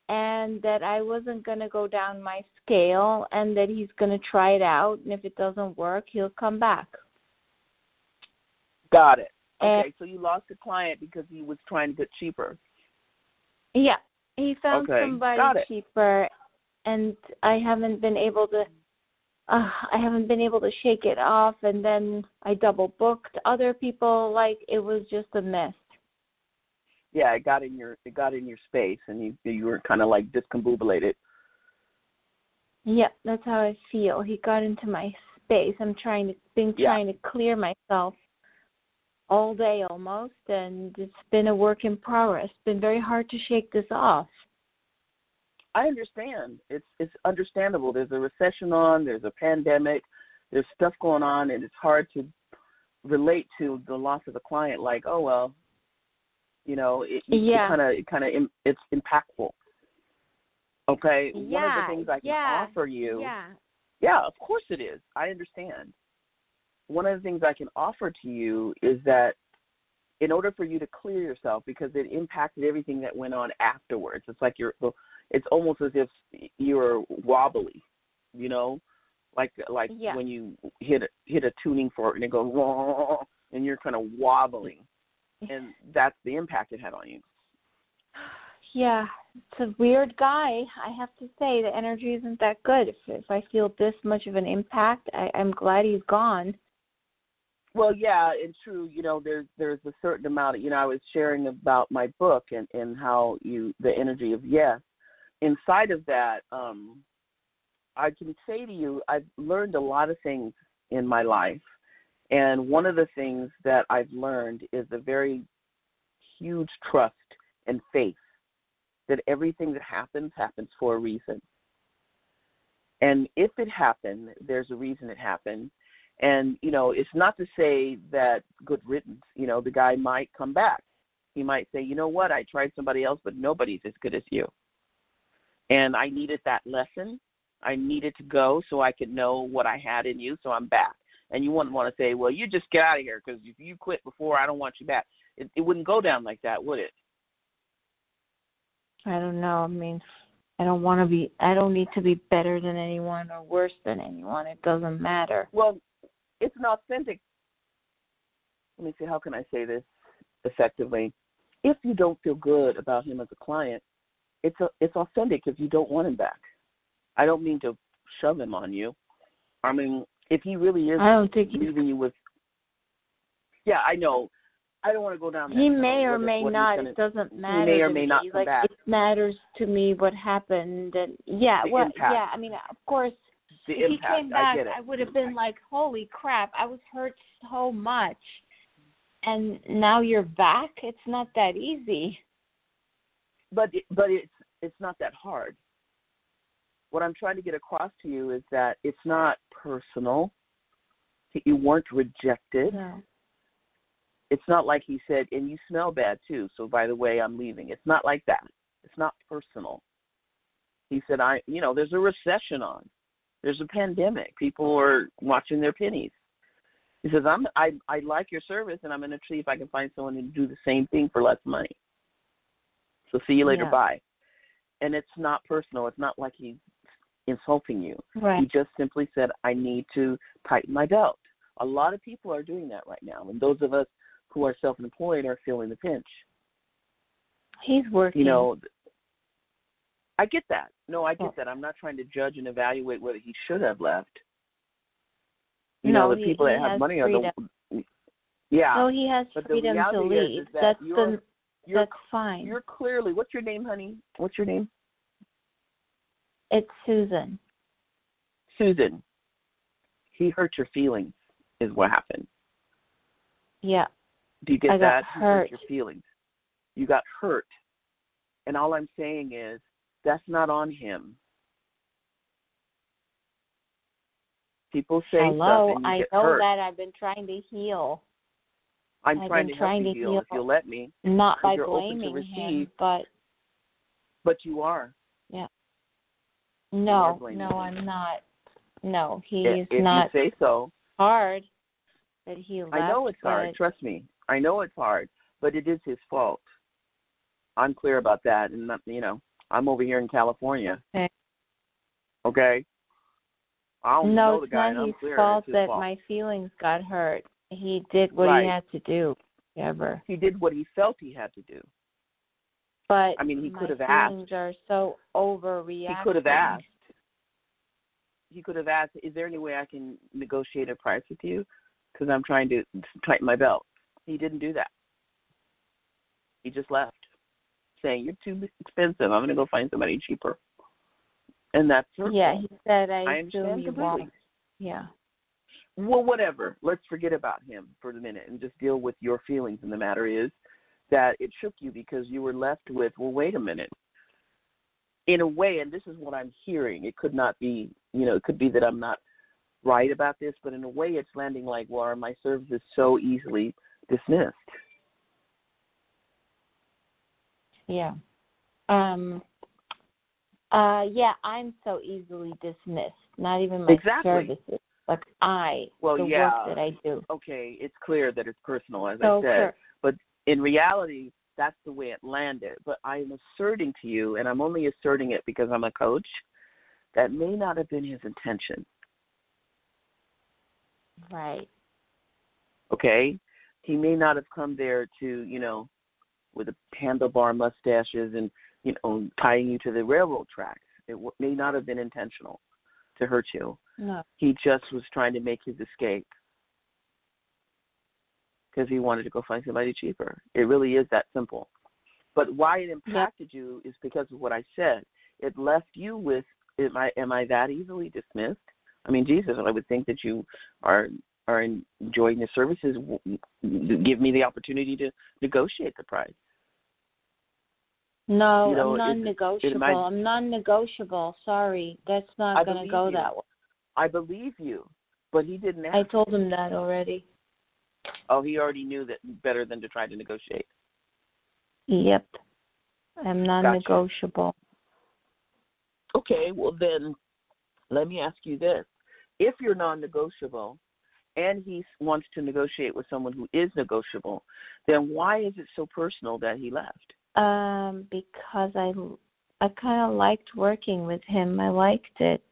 and that I wasn't going to go down my scale and that he's going to try it out and if it doesn't work he'll come back. Got it. And- Okay, so you lost a client because he was trying to get cheaper. Yeah, he found Okay, somebody cheaper and I haven't been able to uh, I haven't been able to shake it off and then I double booked other people like it was just a mess. Yeah, it got in your it got in your space, and you you were kind of like discombobulated. Yep, that's how I feel. He got into my space. I'm trying to been Yeah. trying to clear myself all day almost and it's been a work in progress. It's been very hard to shake this off. I understand. It's it's understandable. There's a recession on. There's a pandemic. There's stuff going on, and it's hard to relate to the loss of a client. Like, oh well, you know, it, Yeah. it kind of kind of it's impactful. Okay, one of Yeah, the things I can yeah, offer you. Yeah. Yeah, of course it is. I understand. One of the things I can offer to you is that in order for you to clear yourself because it impacted everything that went on afterwards. It's like you're it's almost as if you're wobbly, you know? Like like Yeah. when you hit a, hit a tuning fork and it goes "Wah," and you're kind of wobbling. And that's the impact it had on you. Yeah. It's a weird guy. I have to say the energy isn't that good. If if I feel this much of an impact, I, I'm glad he's gone. Well, yeah, and true. You know, there's there's a certain amount. Of, you know, I was sharing about my book and and how you the energy of yes. Inside of that, um, I can say to you, I've learned a lot of things in my life, and one of the things that I've learned is a very huge trust and faith that everything that happens happens for a reason. And if it happened, there's a reason it happened. And you know it's not to say that good riddance you know the guy might come back. He might say you know what? I tried somebody else but nobody's as good as you and i needed that lesson i needed to go so i could know what i had in you so i'm back and you wouldn't want to say well you just get out of here because if you quit before i don't want you back it, it wouldn't go down like that would it I don't know. I mean, I don't want to be. I don't need to be better than anyone or worse than anyone. It doesn't matter. well it's an authentic let me see how can i say this effectively if you don't feel good about him as a client it's a, it's authentic if you don't want him back i don't mean to shove him on you i mean if he really is I don't think leaving you with yeah i know i don't want to go down that he may or may not. gonna- It doesn't matter. He may or may me. not come like back. it matters to me what happened. And yeah, The well, impact. yeah. I mean, of course, the if impact he came back, i it would have been like, "Holy crap! I was hurt so much." And now you're back. It's not that easy. But but it's it's not that hard. What I'm trying to get across to you is that it's not personal. You weren't rejected. No. It's not like he said, and you smell bad too. So by the way, I'm leaving. It's not like that. It's not personal. He said, I, you know, there's a recession on. There's a pandemic. People are watching their pennies. He says, I'm, I, I like your service, and I'm going to see if I can find someone to do the same thing for less money. So see you later. Yeah. Bye. And it's not personal. It's not like he's insulting you. Right. He just simply said, I need to tighten my belt. A lot of people are doing that right now. And those of us who are self employed are feeling the pinch. He's working. You know, I get that. No, I get that. I'm not trying to judge and evaluate whether he should have left. You No, know, the he- people he that have money are the yeah. So he has freedom to reality is- leave. is that that's the You're that's fine. you're clearly what's your name, honey? What's your name? It's Susan. Susan. He hurt your feelings is what happened. Yeah. Do you get I got that? He hurt hurt. your feelings. You got hurt. And all I'm saying is that's not on him. People say Hello. stuff and you I know hurt. that I've been trying to heal. I'm I've trying to trying help to you heal, if you'll let me. Not by you're open to blaming receive. him, but But you are. Yeah. No, blaming no, him. I'm not. No, he if, is if not you say so. hard that he left. I know it's hard. Trust me. I know it's hard, but it is his fault. I'm clear about that, and not, you know, I'm over here in California. Okay. Okay. I don't No, know the it's guy, not and I'm his fault it's his that fault. my feelings got hurt. He did what Right. he had to do. Ever. He did what he felt he had to do. But I mean, he could have asked. are so overreacting. He could have asked. He could have asked, "Is there any way I can negotiate a price with you?" Because I'm trying to tighten my belt. He didn't do that. He just left, saying, "You're too expensive. I'm going to go find somebody cheaper." And that's Yeah, he said I, I assume understand completely. won't. Yeah. Well, whatever. Let's forget about him for the minute and just deal with your feelings. And the matter is that it shook you because you were left with, well, wait a minute. In a way, and this is what I'm hearing, it could not be, you know, it could be that I'm not right about this, but in a way, it's landing like, well, are my services so easily dismissed? Yeah. Um uh yeah, I'm so easily dismissed. Not even my Exactly. services. Like I Well, the yeah. work that I do. Okay, it's clear that it's personal, as So I said. Clear. But in reality, that's the way it landed. But I'm asserting to you, and I'm only asserting it because I'm a coach, that may not have been his intention. right. Okay? He may not have come there to, you know, with the handlebar mustaches and, you know, tying you to the railroad tracks. It w- may not have been intentional to hurt you. No. He just was trying to make his escape because he wanted to go find somebody cheaper. It really is that simple. But why it impacted you is because of what I said. It left you with am I am I that easily dismissed? I mean, Jesus, I would think that you are are enjoying the services. Give me the opportunity to negotiate the price. No, You know, I'm non-negotiable. I'm non-negotiable. Sorry, that's not going to go you. that way. I believe you, but he didn't ask. I told him that already. oh, he already knew that better than to try to negotiate. Yep. I'm non-negotiable. Okay, well then, let me ask you this: If you're non-negotiable, and he wants to negotiate with someone who is negotiable, then why is it so personal that he left? Um, because I I kind of liked working with him. I liked it.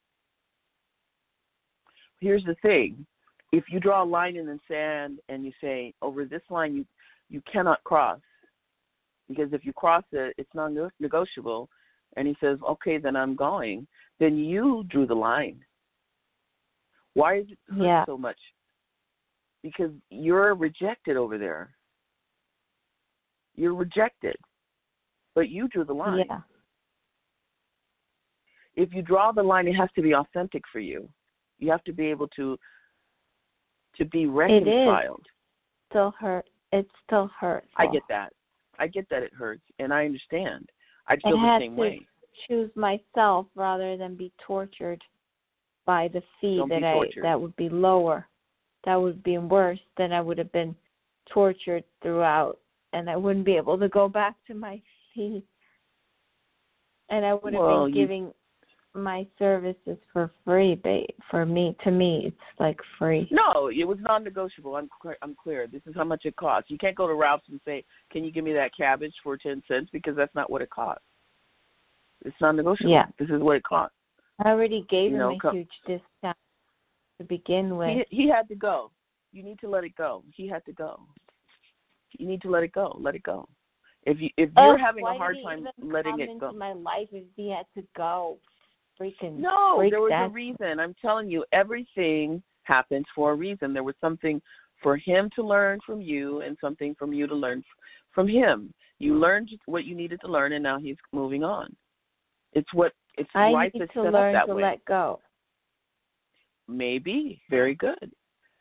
Here's the thing: if you draw a line in the sand and you say over this line you you cannot cross, because if you cross it, it's non-negotiable, and he says, okay, then I'm going, then you drew the line. Why is it hurt Yeah. so much? Because you're rejected over there. You're rejected, but you drew the line. Yeah. If you draw the line, it has to be authentic for you. You have to be able to to be reconciled. It is. Still hurt. It still hurts. I get that. I get that it hurts, and I understand. I feel the had same to way. choose myself rather than be tortured by the fee Don't that I that would be lower. That would be worse than I would have been tortured throughout and I wouldn't be able to go back to my fee. And I would have Well, been you- my services for free ba for me to me it's like free. No, it was non-negotiable. I'm clear. I'm clear. This is how much it costs. You can't go to Ralph's and say, "Can you give me that cabbage for ten cents?" Because that's not what it costs. It's non-negotiable. Yeah. This is what it costs. I already gave You him know, a huge discount to begin with. He he had to go. You need to let it go. He had to go. You need to let it go. Let it go. If you if oh, you're Ugh, having a hard time letting it go, my life if he had to go. Freaking no, there was that. a reason. I'm telling you, everything happens for a reason. There was something for him to learn from you, and something from you to learn from him. You learned what you needed to learn, and now he's moving on. It's what it's I need is to set learn up that to way. let go. Maybe. Very good.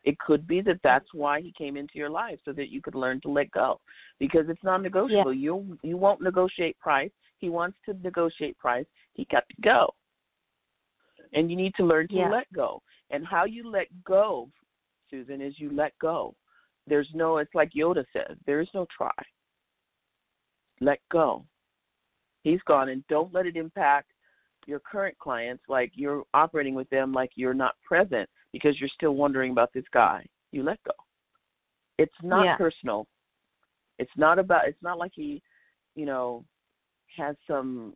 It could be that that's why he came into your life so that you could learn to let go because it's non-negotiable. You you won't negotiate price. He wants to negotiate price. He got to go. And you need to learn to Yeah. let go. And how you let go, Susan, is you let go. There's no it's like Yoda says, there is no try. Let go. He's gone and don't let it impact your current clients like you're operating with them like you're not present because you're still wondering about this guy. You let go. It's not Yeah. personal. It's not about it's not like he, you know, has some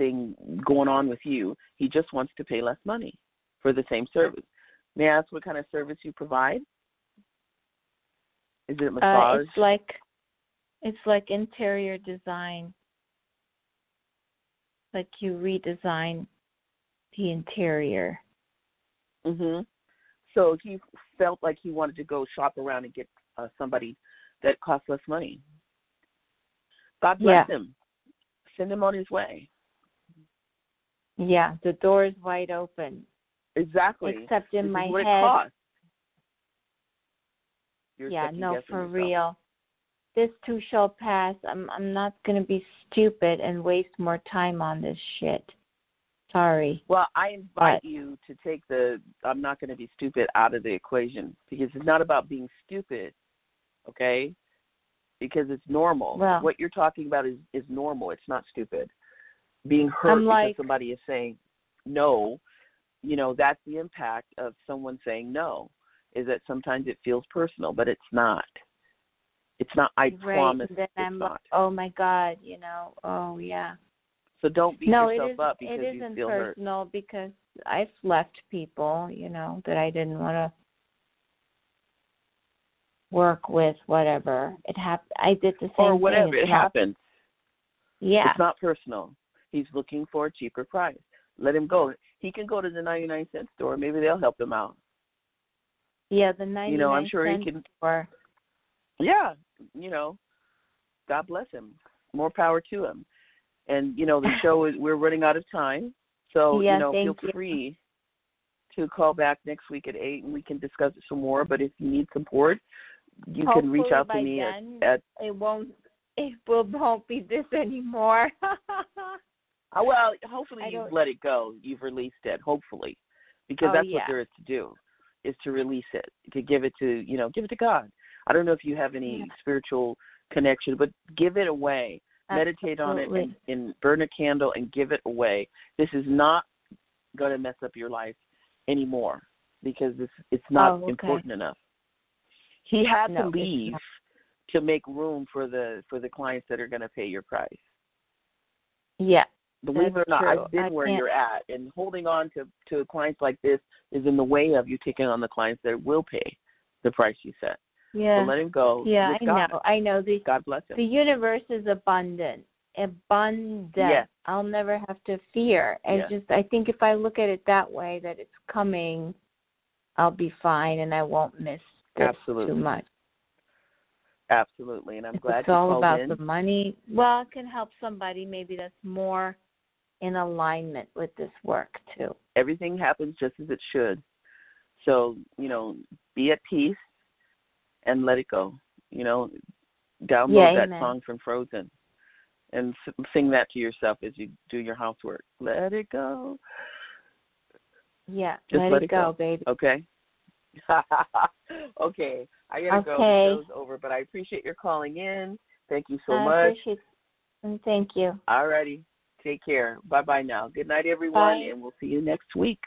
thing going on with you. He just wants to pay less money for the same service. May I ask what kind of service you provide? Is it Uh, massage? it's like it's like interior design. Like you redesign the interior. Mhm. So he felt like he wanted to go shop around and get uh, somebody that costs less money. God bless Yeah. him. Send him on his way. Yeah, the door is wide open. Exactly. Except in this my head. yeah, no, for yourself. real. This too shall pass. I'm I'm not gonna be stupid and waste more time on this shit. Sorry. Well, I invite But- you to take the I'm not going to be stupid out of the equation because it's not about being stupid, okay? Because it's normal. Well- what you're talking about is is normal. It's not stupid. Being hurt I'm because somebody is saying no, you know, that's the impact of someone saying no. Is that sometimes it feels personal, but it's not. It's not. I right. promise and then it's I'm not. like, oh my god, you know. Oh yeah. So don't beat no, it yourself up because it you isn't feel hurt. personal because I've left people, you know, that I didn't want to work with. Whatever it happened, I did the same thing. Or whatever. thing. It It's not- happens. Yeah. It's not personal. He's looking for a cheaper price. Let him go. He can go to the 99 cent store. Maybe they'll help him out. yeah, the ninety nine You know, I'm sure he can. store. Yeah, you know, God bless him. More power to him. And you know, the show is we're running out of time, so Yeah, you know, feel you. free to call back next week at eight, and we can discuss it some more. But if you need support, you can reach out to me then, at, at it won't it will won't be this anymore. Uh, well, hopefully you've let it go. You've released it. Hopefully, because Oh, that's what there is to do, is to release it, to give it to you know, give it to God. I don't know if you have any Yeah. spiritual connection, but give it away. Meditate on it and, and burn a candle and give it away. This is not going to mess up your life anymore because this it's not Oh, okay. important enough. He had No, to leave to make room for the for the clients that are going to pay your price yeah. Believe it or not, true. I've been I where can't- you're at, and holding on to to clients like this is in the way of you taking on the clients that will pay the price you set. Yeah. So let him go. yeah, I God. know. I know the God bless him. the universe is abundant. Abundant. Yes. I'll never have to fear. I Yes. just I think if I look at it that way that it's coming, I'll be fine and I won't miss Absolutely. too much. Absolutely, and I'm glad it's all about in. the money. Well, it can help somebody maybe that's more in alignment with this work too. Everything happens just as it should. So you know, be at peace and let it go. You know, download Yeah, that song from Frozen and s- sing that to yourself as you do your housework. Let it go. Yeah. Just let, let it it go, go. baby. Okay. okay. I gotta go. Okay. The show's over, but I appreciate your calling in. Thank you so I much. appreciate and thank you. Alrighty. Take care. Bye bye now. Good night everyone Bye. and we'll see you next week.